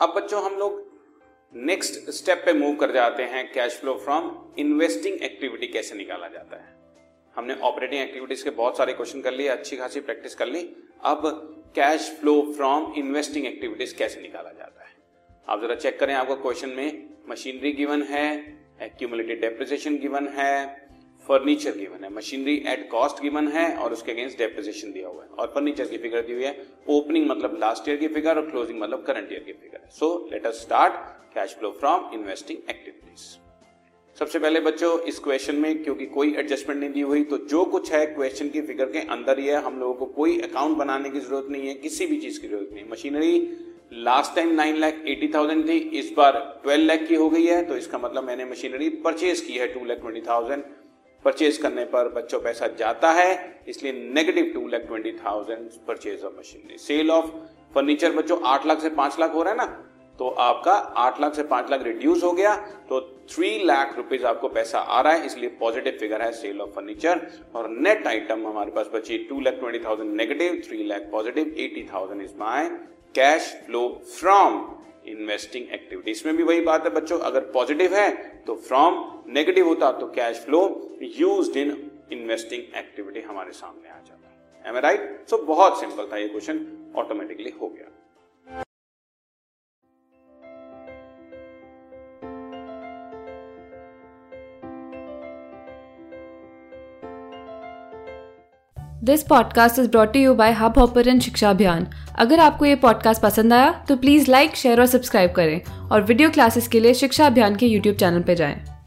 अब बच्चों, हम लोग नेक्स्ट स्टेप पे मूव कर जाते हैं cash flow from investing activity कैसे निकाला जाता है। हमने ऑपरेटिंग एक्टिविटीज़ के बहुत सारे क्वेश्चन कर लिए, अच्छी खासी प्रैक्टिस कर ली। अब cash flow from investing activities कैसे निकाला जाता है। आप जरा चेक करें, आपको क्वेश्चन में मशीनरी गिवन है एक्यूमुलेटेड डेप्रिसिएशन गिवन है फर्नीचर गिवन है। मशीनरी एट कॉस्ट गिवन है और उसके अगेंस्ट डेप्रिसिएशन दिया हुआ है। और फर्नीचर की फिगर दी हुई है। ओपनिंग मतलब लास्ट ईयर की फिगर और क्लोजिंग मतलब करंट ईयर की figure so let us start cash flow from investing activities सबसे पहले बच्चों, इस क्वेश्चन में क्योंकि कोई एडजस्टमेंट नहीं दी हुई तो जो कुछ है क्वेश्चन की फिगर के अंदर ही है। हम लोगों को कोई अकाउंट बनाने की ज़रूरत नहीं है, किसी भी चीज़ की ज़रूरत नहीं। Machinery last time nine lakh eighty thousand थी, इस बार ट्वेल्व लाख की हो गई है तो इसका मतलब मैंने मशीनरी परचेज की है two lakh twenty thousand purchase करने पर बच्चों पैसा जाता है, इसलिए negative two lakh twenty thousand purchase of machinery sale of furniture बच्चों, आठ लाख से पाँच लाख हो रहा है ना तो आपका आठ लाख से पाँच लाख रिड्यूस हो गया तो थ्री लाख रुपीज़ आपको पैसा आ रहा है, इसलिए पॉजिटिव फिगर है सेल ऑफ़ फर्नीचर और नेट आइटम हमारे पास बची two lakh twenty thousand negative three lakh positive eighty thousand is my cash flow from investing activity इसमें भी वही बात है बच्चों, अगर पॉजिटिव है तो फ्रॉम नेगेटिव होता तो cash flow use in investing activity हमारे सामने आ जाता। है राइट सो बहुत सिंपल था ये क्वेश्चन ऑटोमेटिकली हो गया। This podcast is brought you by Hubhopper and Shiksha Abhiyan अगर आपको ये पॉडकास्ट पसंद आया तो प्लीज़ लाइक शेयर और सब्सक्राइब करें और वीडियो क्लासेस के लिए शिक्षा अभियान के यूट्यूब चैनल पर जाएँ।